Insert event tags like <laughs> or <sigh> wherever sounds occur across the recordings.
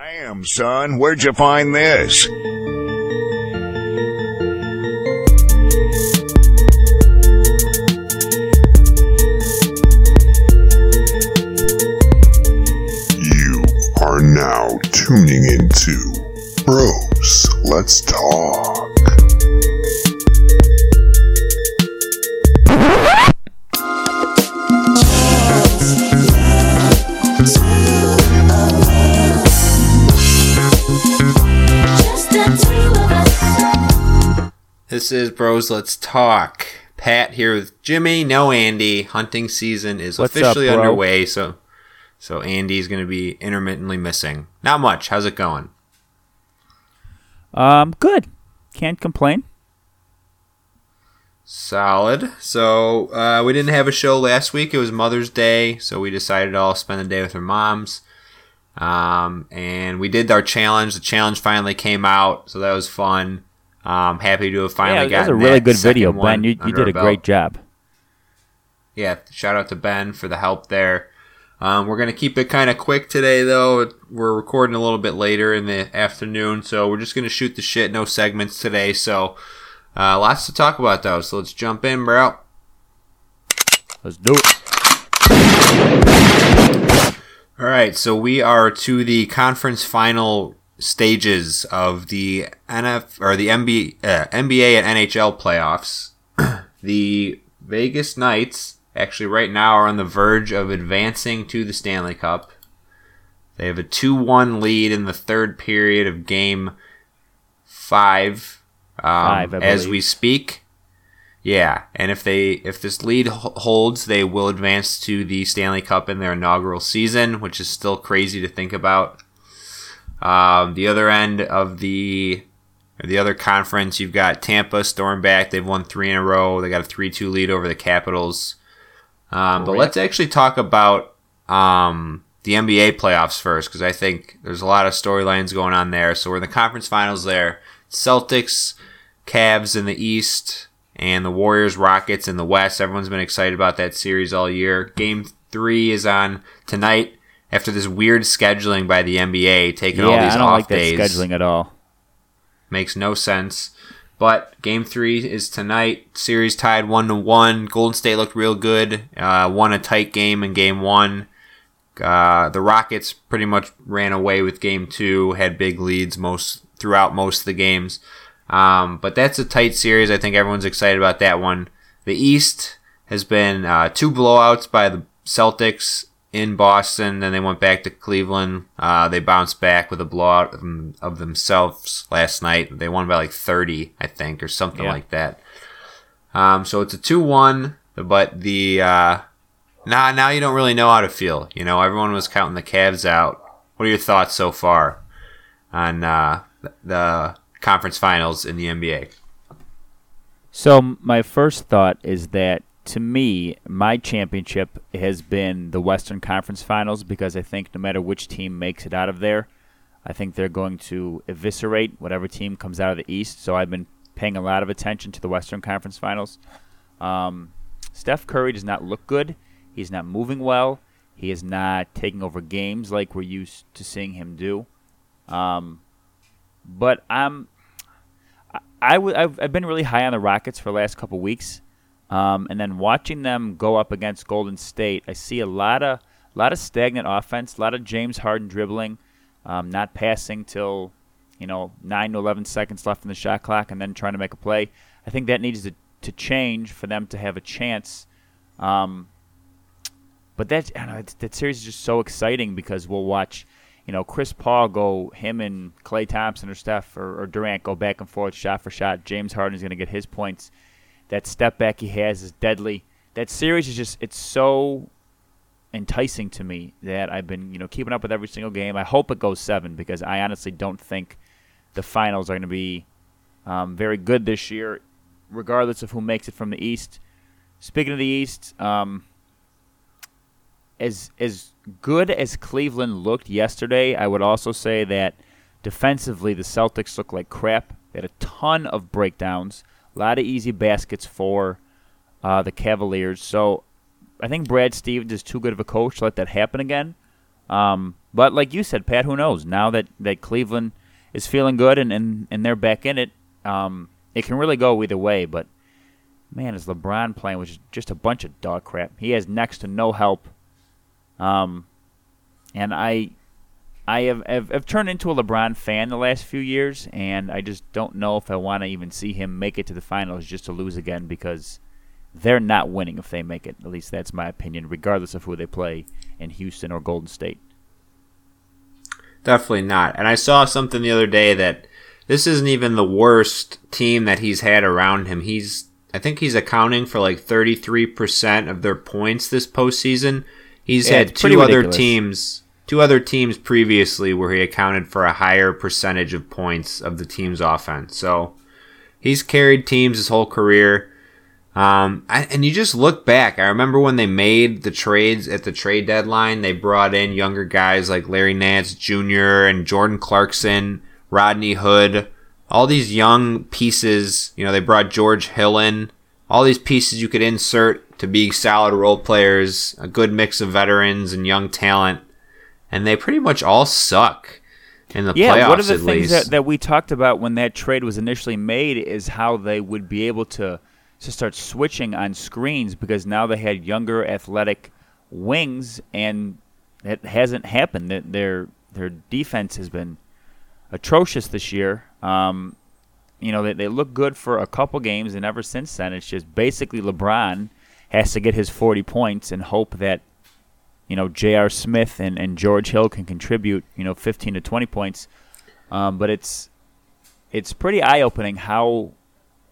Damn, son, where'd you find this? You are now tuning into Bros This is Bros Let's Talk. Pat here with Jimmy, no Andy. Hunting season is What's officially bro? underway, so so Andy's going to be intermittently missing. Not much. How's it going? Um, good. Can't complain. Solid. So uh, we didn't have a show last week. It was Mother's Day, so we decided to all spend the day with our moms. Um, and we did our challenge. The challenge finally came out, so that was fun. Um, happy to have finally yeah, that was a really good video, Ben. You, you did a great job. yeah, shout out to Ben for the help there. Um, we're gonna keep it kind of quick today, though. We're recording a little bit later in the afternoon, so we're just gonna shoot the shit. No segments today, so uh, lots to talk about though. So let's jump in, bro. Let's do it. All right, so we are to the conference final stages of the NF or the MB, uh, NBA and NHL playoffs. <clears throat> the Vegas Knights actually right now are on the verge of advancing to the Stanley Cup. They have a 2-1 lead in the third period of game 5 um, Five, as we speak. Yeah, and if they if this lead holds, they will advance to the Stanley Cup in their inaugural season, which is still crazy to think about. Um, the other end of the the other conference, you've got Tampa storm back. They've won three in a row. They got a three-two lead over the Capitals. Um, but let's actually talk about um, the NBA playoffs first, because I think there's a lot of storylines going on there. So we're in the conference finals there. Celtics, Cavs in the East, and the Warriors, Rockets in the West. Everyone's been excited about that series all year. Game three is on tonight after this weird scheduling by the NBA, taking all these I don't off like days. scheduling at all. Makes no sense. But game three is tonight. Series tied one to one. Golden State looked real good. Uh, won a tight game in game one. Uh, the Rockets pretty much ran away with game two. Had big leads most throughout most of the games. Um, but that's a tight series. I think everyone's excited about that one. The East has been uh, two blowouts by the Celtics in Boston. Then they went back to Cleveland. Uh, they bounced back with a blowout of, them- of themselves last night. They won by like 30, I think, or something Yeah. like that. Um, so it's a 2 1, but the. Uh, now, now you don't really know how to feel. You know, everyone was counting the Cavs out. What are your thoughts so far on uh, the conference finals in the NBA? So my first thought is that to me, my championship has been the Western Conference Finals because I think no matter which team makes it out of there, I think they're going to eviscerate whatever team comes out of the East. So I've been paying a lot of attention to the Western Conference Finals. Um, Steph Curry does not look good. He's not moving well. He is not taking over games like we're used to seeing him do. Um, but I'm I, I w- I've, I've been really high on the Rockets for the last couple weeks, um, and then watching them go up against Golden State, I see a lot of lot of stagnant offense, a lot of James Harden dribbling, um, not passing till you know nine to eleven seconds left in the shot clock, and then trying to make a play. I think that needs to to change for them to have a chance. Um, but that know, that series is just so exciting because we'll watch, you know, Chris Paul go him and Klay Thompson or Steph or, or Durant go back and forth shot for shot. James Harden is going to get his points. That step back he has is deadly. That series is just it's so enticing to me that I've been you know keeping up with every single game. I hope it goes seven because I honestly don't think the finals are going to be um, very good this year, regardless of who makes it from the East. Speaking of the East, um, as as good as Cleveland looked yesterday, I would also say that defensively the Celtics look like crap. They had a ton of breakdowns, a lot of easy baskets for uh, the Cavaliers. So I think Brad Stevens is too good of a coach to let that happen again. Um, But like you said, Pat, who knows? Now that, that Cleveland is feeling good and, and, and they're back in it, um, it can really go either way. But man, is LeBron playing with just a bunch of dog crap. He has next to no help. Um, and I, I have, have, have turned into a LeBron fan the last few years, and I just don't know if I want to even see him make it to the finals just to lose again because they're not winning if they make it. At least that's my opinion, regardless of who they play in Houston or Golden State. Definitely not. And I saw something the other day that this isn't even the worst team that he's had around him. He's I think he's accounting for like 33% of their points this postseason. He's Yeah, had two other teams, two other teams previously where he accounted for a higher percentage of points of the team's offense. So he's carried teams his whole career. Um, I, and you just look back. I remember when they made the trades at the trade deadline, they brought in younger guys like Larry Nance Jr. and Jordan Clarkson, Rodney Hood, all these young pieces. You know, they brought George Hill in. All these pieces you could insert to be solid role players, a good mix of veterans and young talent, and they pretty much all suck in the Yeah, playoffs one of the things that, that we talked about when that trade was initially made is how they would be able to to start switching on screens because now they had younger athletic wings and it hasn't happened. That their their defense has been atrocious this year. Um, you know, they, they look good for a couple games, and ever since then, it's just basically LeBron has to get his 40 points and hope that, you know, J.R. Smith and, and George Hill can contribute, you know, 15 to 20 points. Um, but it's it's pretty eye opening how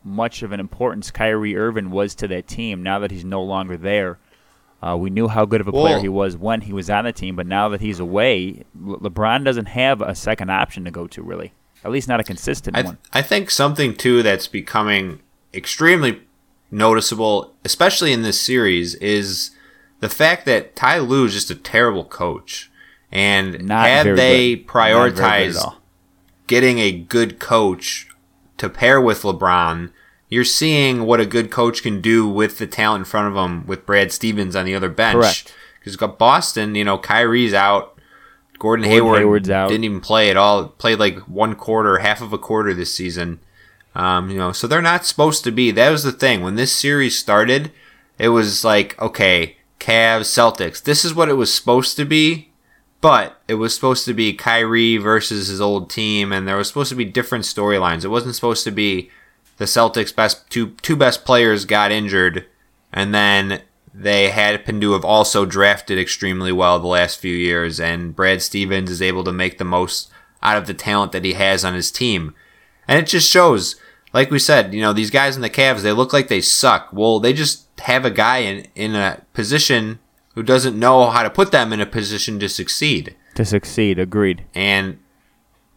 much of an importance Kyrie Irving was to that team now that he's no longer there. Uh, we knew how good of a player he was when he was on the team, but now that he's away, Le- LeBron doesn't have a second option to go to, really. At least not a consistent I, one. I think something too that's becoming extremely noticeable, especially in this series, is the fact that Ty Lue is just a terrible coach. And Not had they good. Not very good at prioritized getting a good coach to pair with LeBron, you're seeing what a good coach can do with the talent in front of him with Brad Stevens on the other bench. Because got Boston, you know, Kyrie's out. Gordon, Gordon Hayward Hayward's out. didn't even play at all. Played like one quarter, half of a quarter this season. Um, you know, so they're not supposed to be. That was the thing when this series started. It was like, okay, Cavs, Celtics. This is what it was supposed to be, but it was supposed to be Kyrie versus his old team, and there was supposed to be different storylines. It wasn't supposed to be the Celtics' best two two best players got injured, and then they happened to have also drafted extremely well the last few years, and Brad Stevens is able to make the most out of the talent that he has on his team. And it just shows, like we said, you know, these guys in the Cavs, they look like they suck. Well, they just have a guy in, in a position who doesn't know how to put them in a position to succeed. To succeed, agreed. And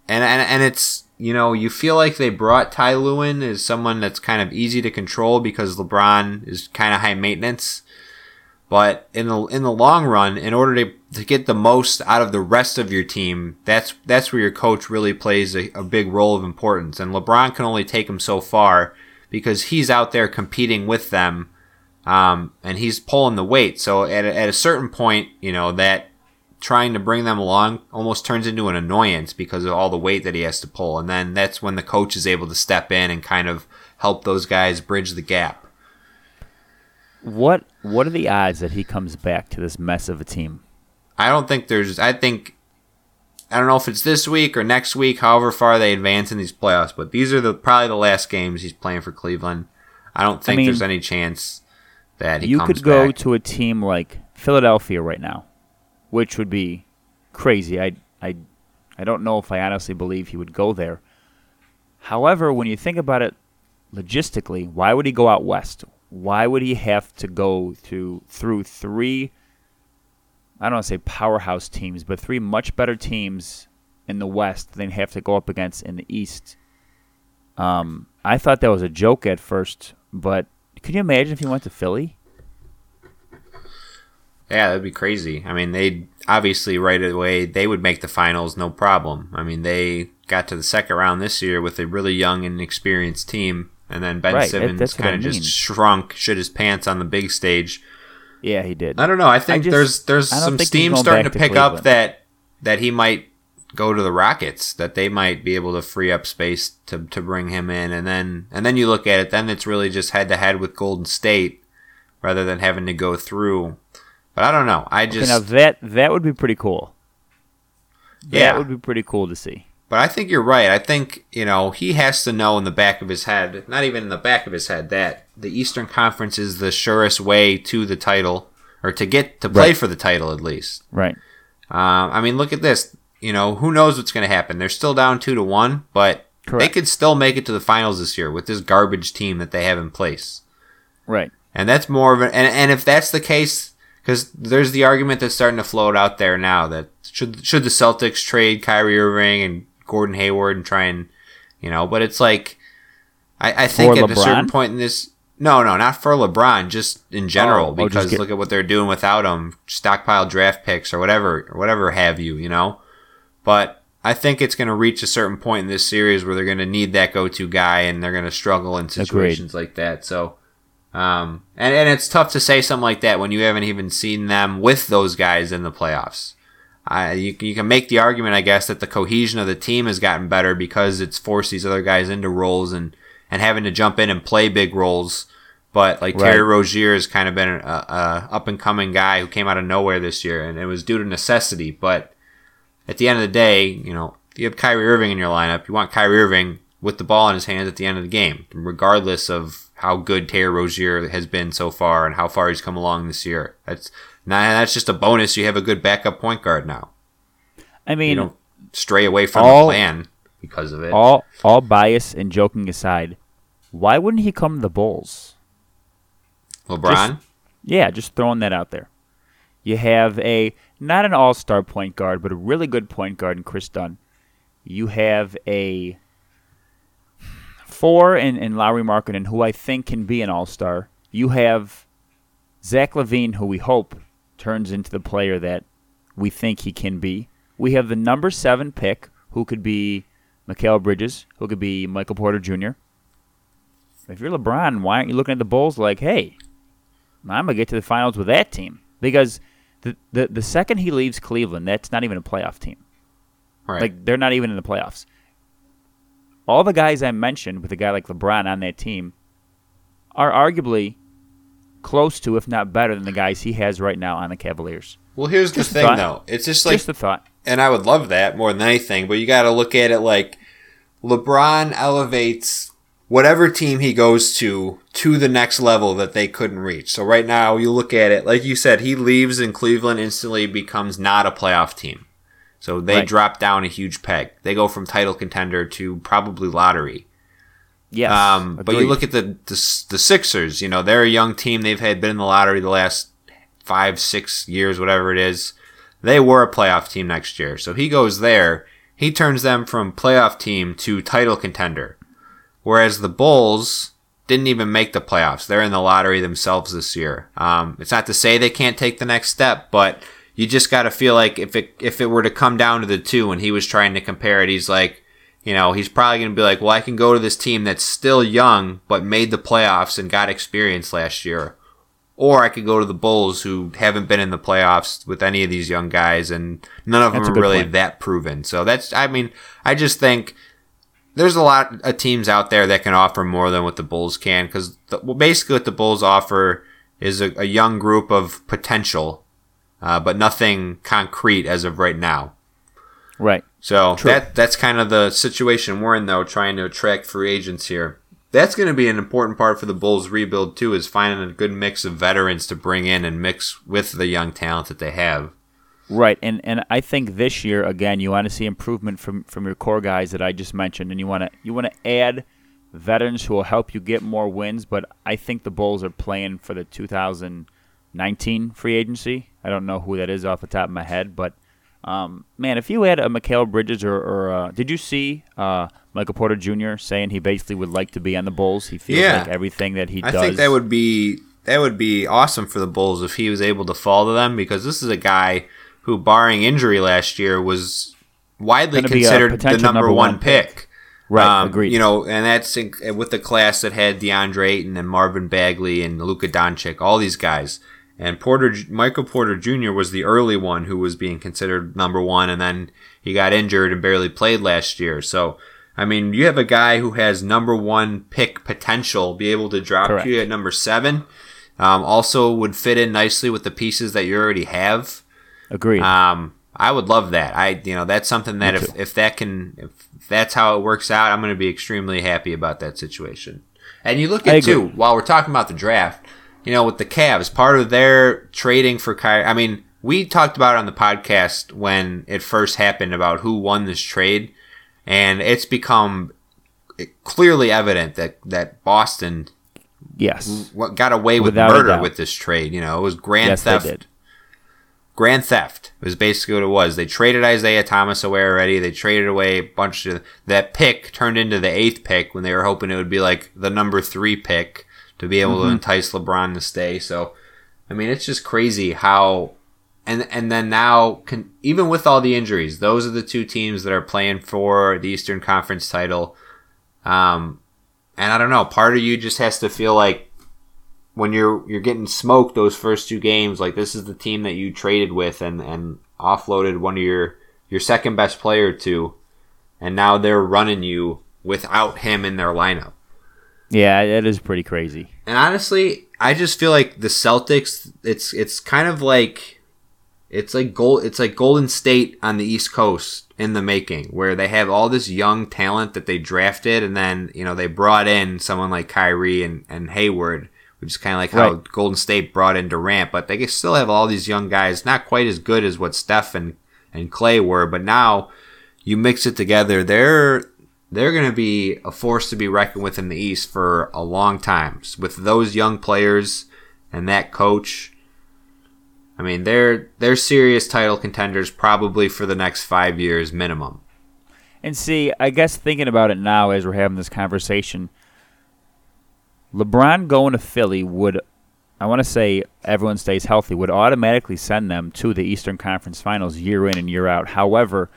and and, and it's you know, you feel like they brought Ty Lue in as someone that's kind of easy to control because LeBron is kind of high maintenance. But in the in the long run, in order to, to get the most out of the rest of your team, that's that's where your coach really plays a, a big role of importance. And LeBron can only take him so far because he's out there competing with them, um, and he's pulling the weight. So at a, at a certain point, you know that trying to bring them along almost turns into an annoyance because of all the weight that he has to pull. And then that's when the coach is able to step in and kind of help those guys bridge the gap. What What are the odds that he comes back to this mess of a team? I don't think there's. I think. I don't know if it's this week or next week, however far they advance in these playoffs, but these are the probably the last games he's playing for Cleveland. I don't think mean, there's any chance that he you could go back. to a team like Philadelphia right now, which would be crazy. I I I don't know if I honestly believe he would go there. However, when you think about it logistically, why would he go out west? Why would he have to go through through three I don't want to say powerhouse teams, but three much better teams in the West than have to go up against in the East. Um, I thought that was a joke at first, but could you imagine if he went to Philly? Yeah, that'd be crazy. I mean, they obviously right away they would make the finals no problem. I mean, they got to the second round this year with a really young and experienced team, and then Ben Right, Simmons kind of just mean. shrunk, shit his pants on the big stage. Yeah, he did. I don't know. I think just- there's there's some steam starting to to pick up that that he might go to the Rockets, that they might be able to free up space to, to bring him in. And then, and then you look at it, then it's really just head to head with Golden State rather than having to go through. But I don't know. I just. Okay, now that, that would be pretty cool. Yeah. That would be pretty cool to see. But I think you're right. I think, you know, he has to know in the back of his head, not even in the back of his head, that the Eastern Conference is the surest way to the title, or to get to play Right. for the title at least. Right. Um, I mean, look at this. You know, who knows what's going to happen? They're still down two to one, but they could still make it to the finals this year with this garbage team that they have in place. Right. And that's more of an, and, and if that's the case, because there's the argument that's starting to float out there now that should should the Celtics trade Kyrie Irving and Gordon Hayward and try and, you know, but it's like, I, I think For at a certain point in this, no, no, not for LeBron, just in general, Oh, oh, because get- look at what they're doing without him, stockpile draft picks or whatever, or whatever have you, you know. But I think it's going to reach a certain point in this series where they're going to need that go-to guy, and they're going to struggle in situations like that. So, um, and and it's tough to say something like that when you haven't even seen them with those guys in the playoffs. I, you, you can make the argument, I guess, that the cohesion of the team has gotten better because it's forced these other guys into roles and, and having to jump in and play big roles. But like Terry Rozier has kind of been a, a up and coming guy who came out of nowhere this year, and it was due to necessity. But at the end of the day, you know, if you have Kyrie Irving in your lineup, you want Kyrie Irving with the ball in his hands at the end of the game, regardless of how good Terry Rozier has been so far and how far he's come along this year. That's now that's just a bonus. You have a good backup point guard now. I You mean, don't stray away from all- the plan because of it. all all bias and joking aside, why wouldn't he come to the Bulls? LeBron, Yeah, just throwing that out there. You have a not an all-star point guard, but a really good point guard in Kris Dunn. You have a four in, in Lauri Markkanen, who I think can be an all-star. You have Zach LaVine, who we hope turns into the player that we think he can be. We have the number seven pick, who could be Mikal Bridges, who could be Michael Porter Jr. If you're LeBron, why aren't you looking at the Bulls like, hey, I'm gonna get to the finals with that team because the the, the second he leaves Cleveland, that's not even a playoff team. right? Like they're not even in the playoffs. All the guys I mentioned with a guy like LeBron on that team are arguably close to, if not better than the guys he has right now on the Cavaliers. well, here's the just a thing, thought. though. It's just like Just a thought. and I would love that more than anything, but you got to look at it like LeBron elevates whatever team he goes to to the next level that they couldn't reach. So right now, you look at it like you said, he leaves and Cleveland instantly becomes not a playoff team. So they Right. drop down a huge peg. They go from title contender to probably lottery. Yes. Um, but you look at the, the the Sixers. You know, they're a young team. They've had been in the lottery the last five, six years, whatever it is. They were a playoff team next year. So he goes there. He turns them from playoff team to title contender. Whereas the Bulls didn't even make the playoffs. They're in the lottery themselves this year. Um, it's not to say they can't take the next step, but you just got to feel like if it if it were to come down to the two, and he was trying to compare it, he's like, you know, he's probably going to be like, well, I can go to this team that's still young but made the playoffs and got experience last year, or I could go to the Bulls who haven't been in the playoffs with any of these young guys, and none of That's them are really point. that proven. So that's, I mean, I just think there's a lot of teams out there that can offer more than what the Bulls can because well, basically what the Bulls offer is a, a young group of potential, uh, but nothing concrete as of right now. Right. So True. that that's kind of the situation we're in though, trying to attract free agents here. That's going to be an important part for the Bulls rebuild too, is finding a good mix of veterans to bring in and mix with the young talent that they have. Right, and and I think this year again, you want to see improvement from from your core guys that I just mentioned, and you want to you want to add veterans who will help you get more wins. But I think the Bulls are playing for the 2019 free agency. I don't know who that is off the top of my head, but um, man, if you had a Mikal Bridges or, or uh, did you see uh, Michael Porter Jr. saying he basically would like to be on the Bulls? He feels Yeah. like everything that he I does. think that would be that would be awesome for the Bulls if he was able to fall to them because this is a guy who, barring injury last year, was widely Gonna be a considered the number, number one one pick. pick. Right, Um, agreed. You know, and that's in, with the class that had DeAndre Ayton and Marvin Bagley and Luka Doncic, all these guys. And Porter, Michael Porter Jr. was the early one who was being considered number one, and then he got injured and barely played last year. So, I mean, you have a guy who has number one pick potential, be able to drop Correct. you at number seven. Um, also, would fit in nicely with the pieces that you already have. Agreed. Um, I would love that. I, you know, that's something that if, if that can, if that's how it works out, I'm going to be extremely happy about that situation. And you look at too, while we're talking about the draft, you know, with the Cavs, part of their trading for Kyrie, I mean, we talked about it on the podcast when it first happened about who won this trade, and it's become clearly evident that, that Boston yes. got away with Without murder with this trade. You know, it was grand Yes, theft grand theft was basically what it was. They traded Isaiah Thomas away already. They traded away a bunch of that pick turned into the eighth pick when they were hoping it would be like the number three pick to be able Mm-hmm. to entice LeBron to stay. So, I mean, it's just crazy how, and and then now, can, even with all the injuries, those are the two teams that are playing for the Eastern Conference title. Um, and I don't know, part of you just has to feel like when you're you're getting smoked those first two games, like this is the team that you traded with and and offloaded one of your your second best player to, and now they're running you without him in their lineup. Yeah, it is pretty crazy. And honestly, I just feel like the Celtics. It's it's kind of like it's like gold. It's like Golden State on the East Coast in the making, where they have all this young talent that they drafted, and then you know they brought in someone like Kyrie and and Hayward, which is kind of like how Golden State brought in Durant. But they still have all these young guys, not quite as good as what Steph and and Klay were, but now you mix it together, they're they're going to be a force to be reckoned with in the East for a long time. With those young players and that coach, I mean, they're they're serious title contenders probably for the next five years minimum. And see, I guess thinking about it now as we're having this conversation, LeBron going to Philly would, I want to say, everyone stays healthy, would automatically send them to the Eastern Conference Finals year in and year out. However,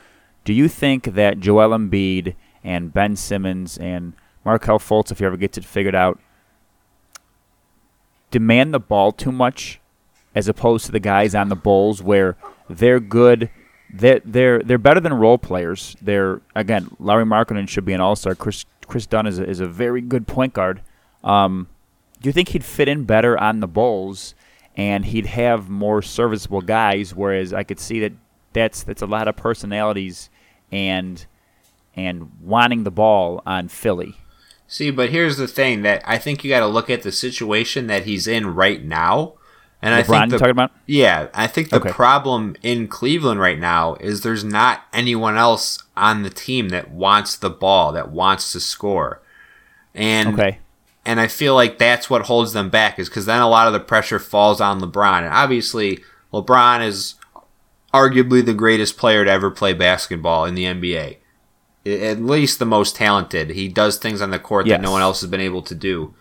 do you think that Joel Embiid and Ben Simmons and Markelle Fultz, if you ever get it figured out, demand the ball too much as opposed to the guys on the Bulls where they're good. They're they're they're better than role players. They're again, Larry Markkanen should be an all star. Kris Kris Dunn is a, is a very good point guard. Um, do you think he'd fit in better on the Bulls and he'd have more serviceable guys? Whereas I could see that that's that's a lot of personalities and and wanting the ball on Philly. See, but here's the thing that I think you got to look at the situation that he's in right now. And I LeBron, think you the, talking about? Yeah, I think the Okay. problem in Cleveland right now is there's not anyone else on the team that wants the ball, that wants to score. And Okay. and I feel like that's what holds them back is because then a lot of the pressure falls on LeBron. And obviously, LeBron is arguably the greatest player to ever play basketball in the NBA. At least the most talented. He does things on the court that no one else has been able to do.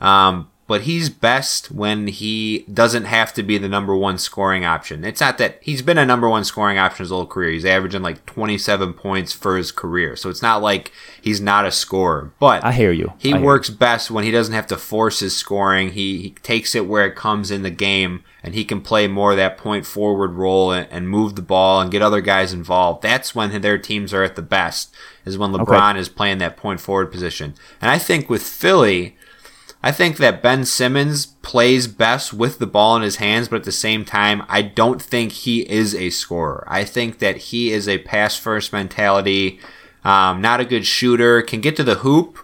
Um, but he's best when he doesn't have to be the number one scoring option. It's not that he's been a number one scoring option his whole career. He's averaging like 27 points for his career. So it's not like he's not a scorer. But I hear you. he hear you. works best when he doesn't have to force his scoring. He, he takes it where it comes in the game, and he can play more of that point forward role and, and move the ball and get other guys involved. That's when their teams are at the best, is when LeBron is playing that point forward position. And I think with Philly, I think that Ben Simmons plays best with the ball in his hands, but at the same time, I don't think he is a scorer. I think that he is a pass first mentality, um, not a good shooter, can get to the hoop,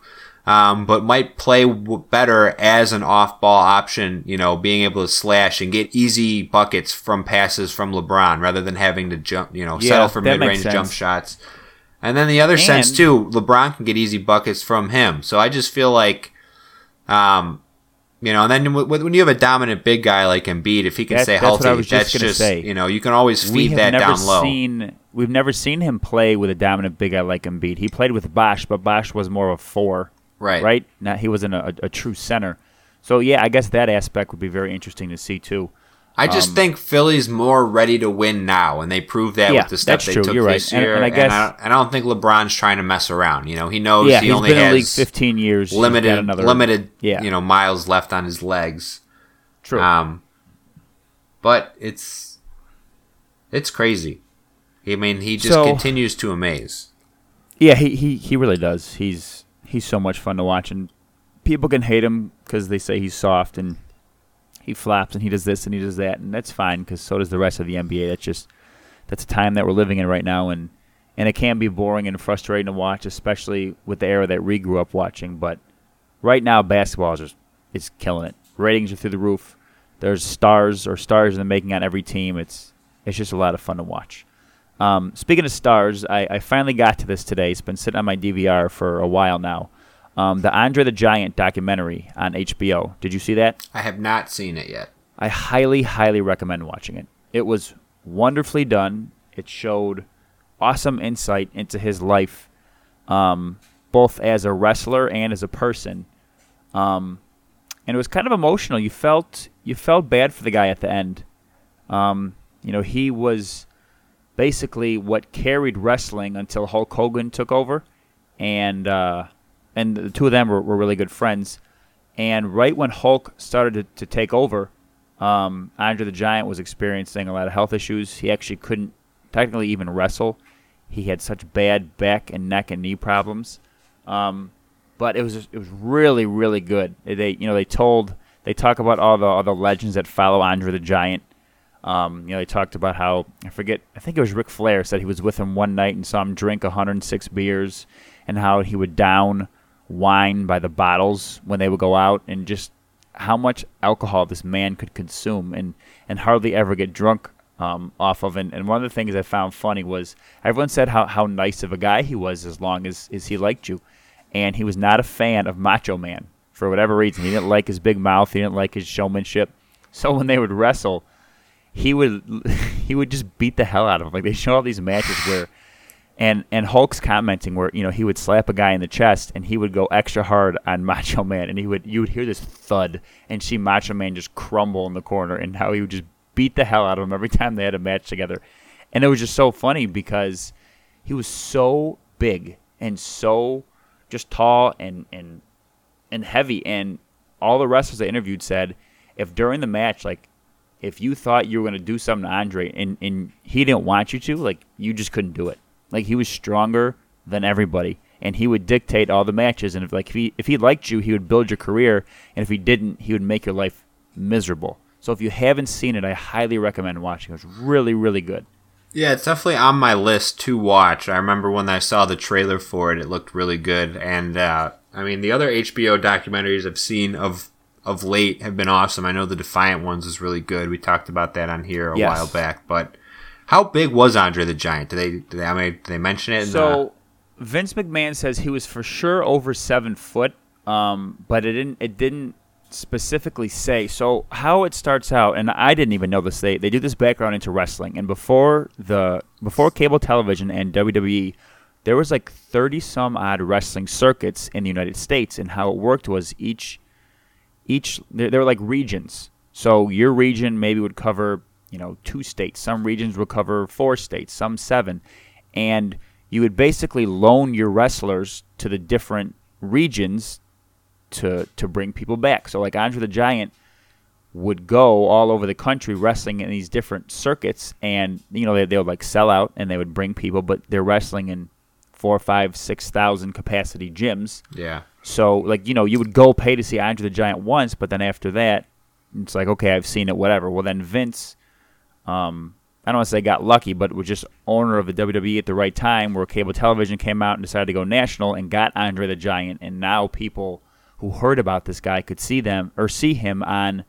um, but might play w- better as an off ball option, you know, being able to slash and get easy buckets from passes from LeBron rather than having to jump, you know, Yeah, settle for mid range jump shots. And then the other sense too, LeBron can get easy buckets from him. So I just feel like um, you know, and then when you have a dominant big guy like Embiid, if he can That- stay healthy, was just that's just say. you know, you can always we feed have that never down low. seen we've never seen him play with a dominant big guy like Embiid. He played with Bosh, but Bosh was more of a four, right, right? Now he wasn't a, a, a true center. So yeah, I guess that aspect would be very interesting to see too. I just Um, think Philly's more ready to win now, and they proved that Yeah, with the step they true. took You're this And- year. and I And, guess- I, and I don't think LeBron's trying to mess around. You know, he knows yeah, he he's only been in the league has 15 years. Limited, another, limited, Yeah, you know, miles left on his legs. true. Um, but it's it's crazy. I mean, he just So- continues to amaze. Yeah, he, he, he really does. He's he's so much fun to watch, and people can hate him because they say he's soft and he flaps and he does this and he does that, and that's fine because so does the rest of the NBA. That's just that's a time that we're living in right now, and and it can be boring and frustrating to watch, especially with the era that we grew up watching. But right now, basketball is just it's killing it. Ratings are through the roof. There's stars or stars in the making on every team. It's it's just a lot of fun to watch. Um, speaking of stars, I, I finally got to this today. It's been sitting on my DVR for a while now. Um, the Andre the Giant documentary on HBO. Did you see that? I have not seen it yet. I highly, highly recommend watching it. It was wonderfully done. It showed awesome insight into his life, um, both as a wrestler and as a person. Um, and it was kind of emotional. You felt you felt bad for the guy at the end. Um, you know, he was basically what carried wrestling until Hulk Hogan took over, and uh, and the two of them were, were really good friends. And right when Hulk started to, to take over, um, Andre the Giant was experiencing a lot of health issues. He actually couldn't technically even wrestle. He had such bad back and neck and knee problems. Um, but it was it was really really good. They you know they told they talk about all the all the legends that follow Andre the Giant. Um, you know they talked about how I forget I think it was Ric Flair said he was with him one night and saw him drink 106 beers, and how he would down wine by the bottles when they would go out, and just how much alcohol this man could consume and and hardly ever get drunk um, off of. And, and one of the things I found funny was everyone said how, how nice of a guy he was as long as, as he liked you. And he was not a fan of Macho Man for whatever reason. He didn't like his big mouth. He didn't like his showmanship. So when they would wrestle, he would <laughs> he would just beat the hell out of him. Like they show all these matches where and and Hulk's commenting where you know he would slap a guy in the chest and he would go extra hard on <laughs> Macho Man. And he would you would hear this thud and see Macho Man just crumble in the corner and how he would just beat the hell out of him every time they had a match together, and it was just so funny because he was so big and so just tall and and and heavy. And all the wrestlers they interviewed said if during the match like if you thought you were going to do something to Andre and, and he didn't want you to, like you just couldn't do it. Like he was stronger than everybody, and he would dictate all the matches. And if like if he if he liked you, he would build your career, and if he didn't, he would make your life miserable. So if you haven't seen it, I highly recommend watching. It was really really good. Yeah, it's definitely on my list to watch. I remember when I saw the trailer for it, it looked really good. And uh, I mean, the other HBO documentaries I've seen of of late have been awesome. I know the Defiant ones is really good. We talked about that on here a Yes. while back. But how big was Andre the Giant? Did they? Did they I mean, did they mention it? So Vince McMahon says he was for sure over seven foot, um, but it didn't. It didn't specifically say. So how it starts out, and I didn't even know this. They they do this background into wrestling, and before the before cable television and WWE, there was like thirty some odd wrestling circuits in the United States, and how it worked was each each they were like regions. So your region maybe would cover you know two states. Some regions would cover four states, some seven, and you would basically loan your wrestlers to the different regions to to bring people back. So like Andre the Giant would go all over the country wrestling in these different circuits, and you know they they would like sell out and they would bring people, but they're wrestling in four, five, six thousand capacity gyms. yeah. So, like, you know, you would go pay to see Andre the Giant once, but then after that, it's like, okay, I've seen it, whatever. Well, then Vince, um, I don't want to say got lucky, but was just owner of the WWE at the right time where cable television came out and decided to go national and got Andre the Giant. And now people who heard about this guy could see them or see him on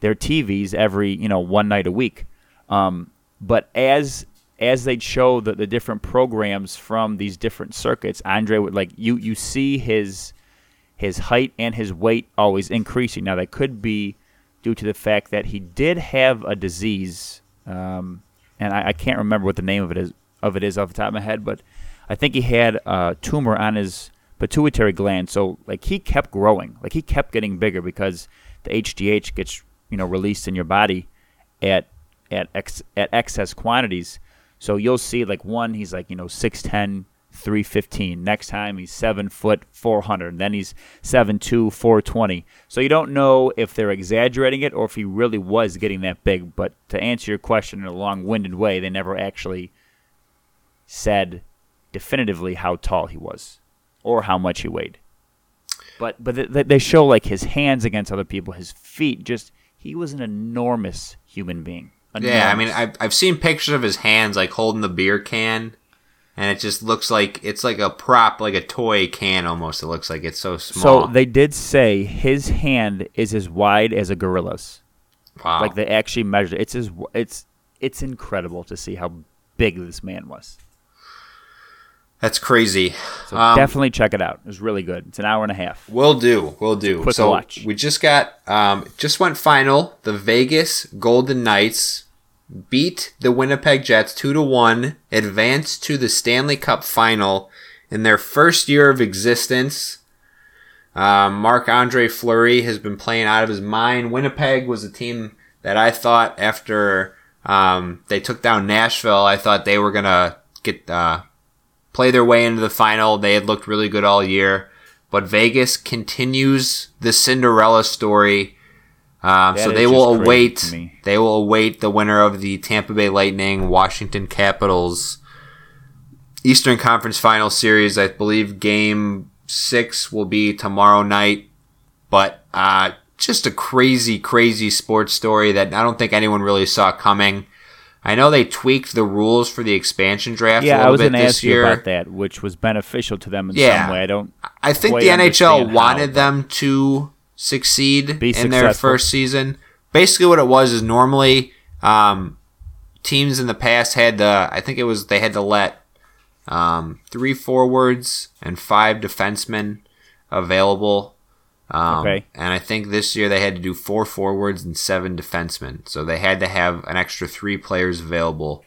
their TVs every, you know, one night a week. Um, but as as they'd show the, the different programs from these different circuits, Andre would like you you see his his height and his weight always increasing. Now that could be due to the fact that he did have a disease, um, and I, I, can't remember what the name of it is of it is off the top of my head, but I think he had a tumor on his pituitary gland. So like he kept growing, like he kept getting bigger because the HGH gets you know released in your body at at ex, at excess quantities. So you'll see like one, he's like you know six ten, 315. Next time he's 7 foot 400. Then he's 7'2, 420. So you don't know if they're exaggerating it or if he really was getting that big. But to answer your question in a long winded way, they never actually said definitively how tall he was or how much he weighed. But but they show like his hands against other people, his feet. Just he was an enormous human being. Enormous. Yeah, I mean, I've I've seen pictures of his hands like holding the beer can, and it just looks like it's like a prop, like a toy can almost. It looks like it's so small. So they did say his hand is as wide as a gorilla's. wow. Like they actually measured. It's as it's it's incredible to see how big this man was. That's crazy. So Um, definitely check it out. It was really good. It's an hour and a half. Will do. Will do. Quick so watch. we just got um, just went final. The Vegas Golden Knights beat the Winnipeg Jets two to one, advanced to the Stanley Cup final in their first year of existence. Um, Marc Andre Fleury has been playing out of his mind. Winnipeg was a team that I thought after um, they took down Nashville, I thought they were gonna get uh, play their way into the final. They had looked really good all year, but Vegas continues the Cinderella story. Um, so they will await. They will await the winner of the Tampa Bay Lightning Washington Capitals Eastern Conference Final Series. I believe Game Six will be tomorrow night. But uh, just a crazy, crazy sports story that I don't think anyone really saw coming. I know they tweaked the rules for the expansion draft a Yeah, I was going to this ask you about that, which was beneficial to them in Yeah. some way. I don't. I think the NHL wanted them to succeed Be in their first season. Basically, what it was is normally um, teams in the past had the I think it was they had to let um, three forwards and five defensemen available. Um, Okay. And I think this year they had to do four forwards and seven defensemen. So they had to have an extra three players available.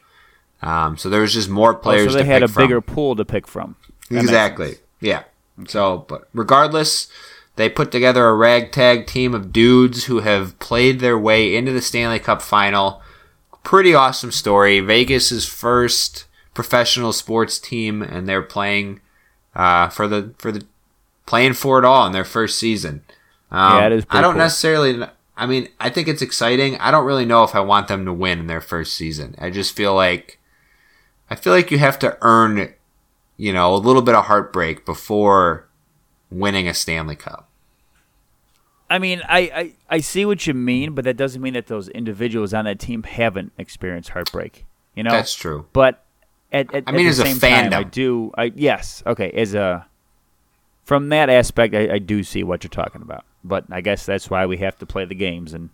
Um, so there was just more Oh, players. so they to had pick a from. bigger pool to pick from. That Exactly. Yeah. So, but regardless, they put together a ragtag team of dudes who have played their way into the Stanley Cup final. Pretty awesome story. Vegas's first professional sports team, and they're playing uh, for the for the playing for it all in their first season. Um, Yeah, it is I don't cool. necessarily. I mean, I think it's exciting. I don't really know if I want them to win in their first season. I just feel like I feel like you have to earn you know, a little bit of heartbreak before winning a Stanley Cup. I mean, I, I, I see what you mean, but that doesn't mean that those individuals on that team haven't experienced heartbreak. You know, That's true. But at, at I mean, at as the a same time, I do. I yes, okay. As a from that aspect, I, I do see what you're talking about. But I guess that's why we have to play the games and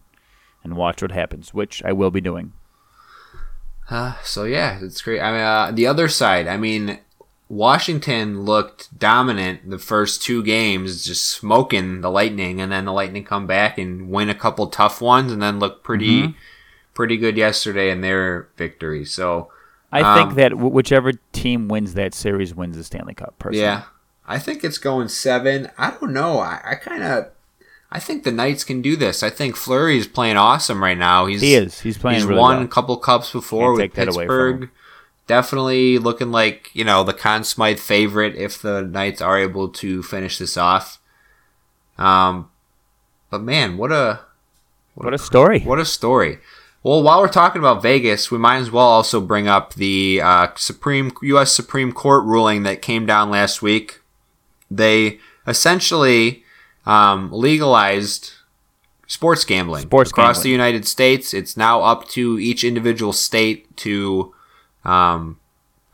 and watch what happens, which I will be doing. Uh, so yeah, it's great. I mean, uh, the other side, I mean, Washington looked dominant the first two games, just smoking the Lightning, and then the Lightning come back and win a couple tough ones, and then look pretty, Mm-hmm. pretty good yesterday in their victory. So I Um, think that w- whichever team wins that series wins the Stanley Cup. Personally. yeah, I think it's going seven. I don't know. I, I kind of. I think the Knights can do this. I think Fleury is playing awesome right now. He's he is. He's playing He's really won well. a couple cups before Can't with take that away from Pittsburgh. Definitely looking like you know the Conn Smythe favorite if the Knights are able to finish this off. Um, but man, what a What a story! what a story. Well, while we're talking about Vegas, we might as well also bring up the uh, Supreme U.S. Supreme Court ruling that came down last week. They essentially um, legalized sports gambling Sports across gambling. the United States. It's now up to each individual state to, um,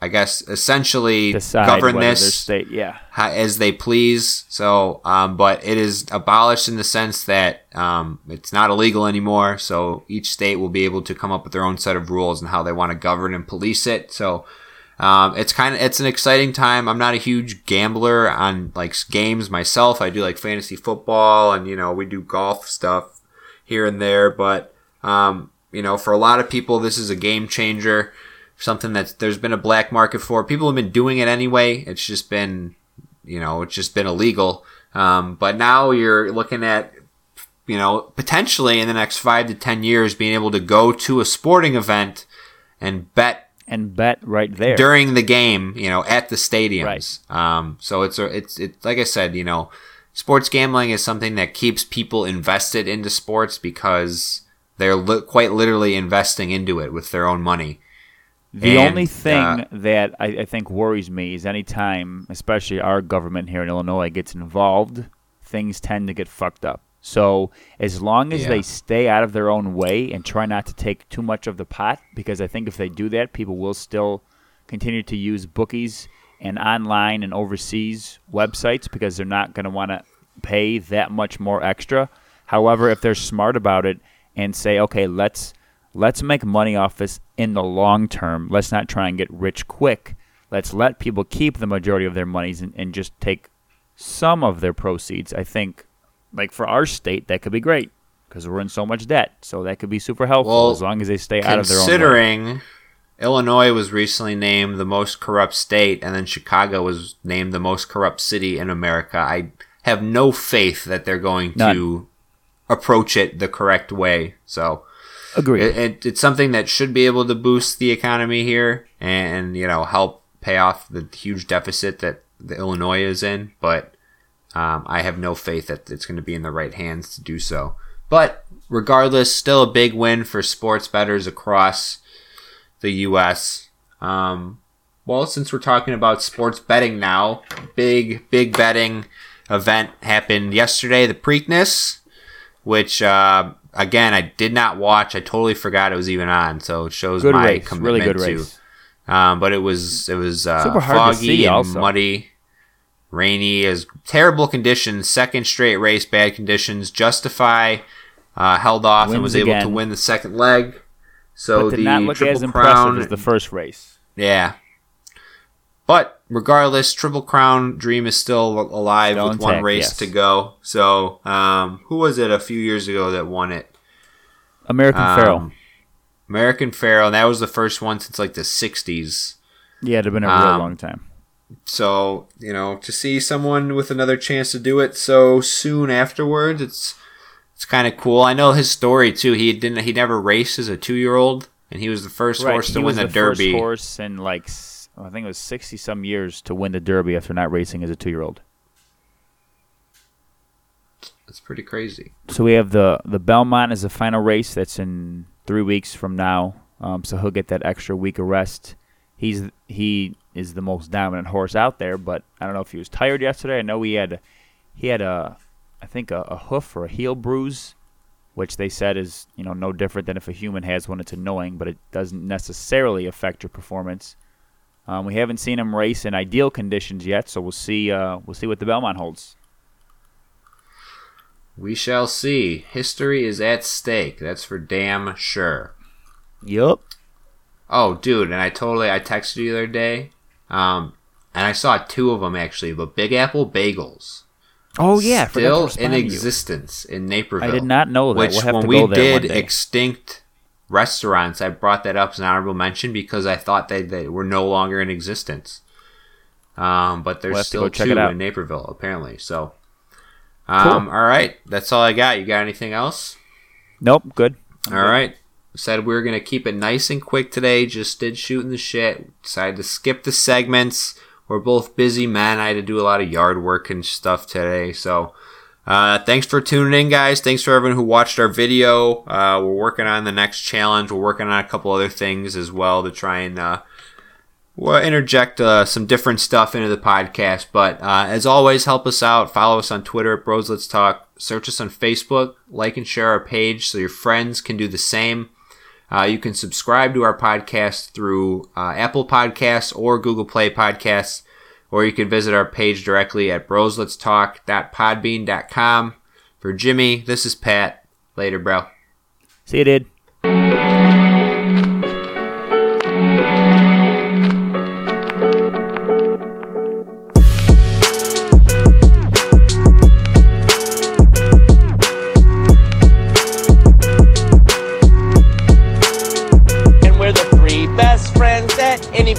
I guess, essentially Decide govern this state. Yeah. as they please. So, um, but it is abolished in the sense that um, it's not illegal anymore. So each state will be able to come up with their own set of rules and how they want to govern and police it. So um, it's kind of it's an exciting time. I'm not a huge gambler on like games myself. I do like fantasy football and you know we do golf stuff here and there, but um, you know for a lot of people this is a game changer. Something that there's been a black market for. People have been doing it anyway. It's just been you know, it's just been illegal. Um, but now you're looking at, you know, potentially in the next five to ten years being able to go to a sporting event and bet and bet right there. during the game, you know, at the stadiums. Um, so it's a, it's it's like I said, you know, sports gambling is something that keeps people invested into sports because they're li- quite literally investing into it with their own money. The And, only thing uh, that I, I think worries me is anytime, especially our government here in Illinois, gets involved, things tend to get fucked up. So as long as Yeah. they stay out of their own way and try not to take too much of the pot, because I think if they do that, people will still continue to use bookies and online and overseas websites because they're not going to want to pay that much more extra. However, if they're smart about it and say, okay, let's let's make money off this in the long term. Let's not try and get rich quick. Let's let people keep the majority of their monies and, and just take some of their proceeds. I think, like for our state, that could be great because we're in so much debt. So that could be super helpful Well, as long as they stay out of their own. Considering Illinois was recently named the most corrupt state, and then Chicago was named the most corrupt city in America, I have no faith that they're going to approach it the correct way. So Agreed. it, it, it's something that should be able to boost the economy here, and you know help pay off the huge deficit that the Illinois is in. But um, I have no faith that it's going to be in the right hands to do so. But regardless, still a big win for sports bettors across the U.S. Um, well, since we're talking about sports betting now, big big betting event happened yesterday, the Preakness, which uh, again I did not watch. I totally forgot it was even on, so it shows good my race. commitment Really good to. Um, but it was it was uh, Super hard to foggy see and also. muddy, rainy, as terrible conditions. Second straight race, bad conditions. Justify uh, held off and Wins was able to win the second leg. So but did the not look Triple as Crown, impressive as the first race. yeah. But regardless, Triple Crown dream is still alive Still with one race yes. to go. So, um, who was it a few years ago that won it? American Um, Pharoah. American Pharoah. And that was the first one since like the '60s. Yeah, it'd have been a real um, long time. So, you know, to see someone with another chance to do it so soon afterwards, it's it's kind of cool. I know his story too. He didn't he never raced as a 2-year-old and he was the first horse he to win was the, the derby. First horse in like I think it was sixty some years to win the Derby after not racing as a two year old. That's pretty crazy. So we have the the Belmont as the final race. That's in three weeks from now. Um, so he'll get that extra week of rest. He's he is the most dominant horse out there, but I don't know if he was tired yesterday. I know he had he had a I think a, a hoof or a heel bruise, which they said is you know no different than if a human has one. It's annoying, but it doesn't necessarily affect your performance. Um, we haven't seen him race in ideal conditions yet, so we'll see. Uh, we'll see what the Belmont holds. We shall see. History is at stake. That's for damn sure. Yup. Oh, dude, and I totally I texted you the other day, um, and I saw two of them actually. The Big Apple Bagels. Oh yeah, I forgot to still in to you. existence in Naperville. I did not know that. Which We'll when we did extinct restaurants, I brought that up as an honorable mention because I thought they, they were no longer in existence. Um, but there's We'll still two in Naperville apparently. So, um, all right, that's all I got. You got anything else? Nope, good. All right. Said we were gonna keep it nice and quick today. Just did shooting the shit. Decided to skip the segments. We're both busy men. I had to do a lot of yard work and stuff today. So, uh, thanks for tuning in, guys. Thanks for everyone who watched our video. Uh, we're working on the next challenge. We're working on a couple other things as well to try and uh, we'll interject uh, some different stuff into the podcast. But uh, as always, help us out. Follow us on Twitter at Bros Let's Talk. Search us on Facebook. Like and share our page so your friends can do the same. You can subscribe to our podcast through Apple Podcasts or Google Play Podcasts, or you can visit our page directly at brosletstalk.podbean.com. For Jimmy, this is Pat. Later, bro. See you, dude.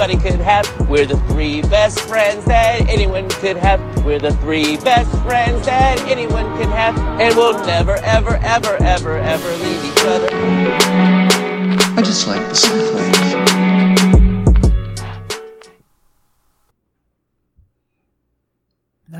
Anybody could have. We're the three best friends that anyone could have. We're the three best friends that anyone could have. And we'll never, ever, ever, ever, ever leave each other. I just like the symphony.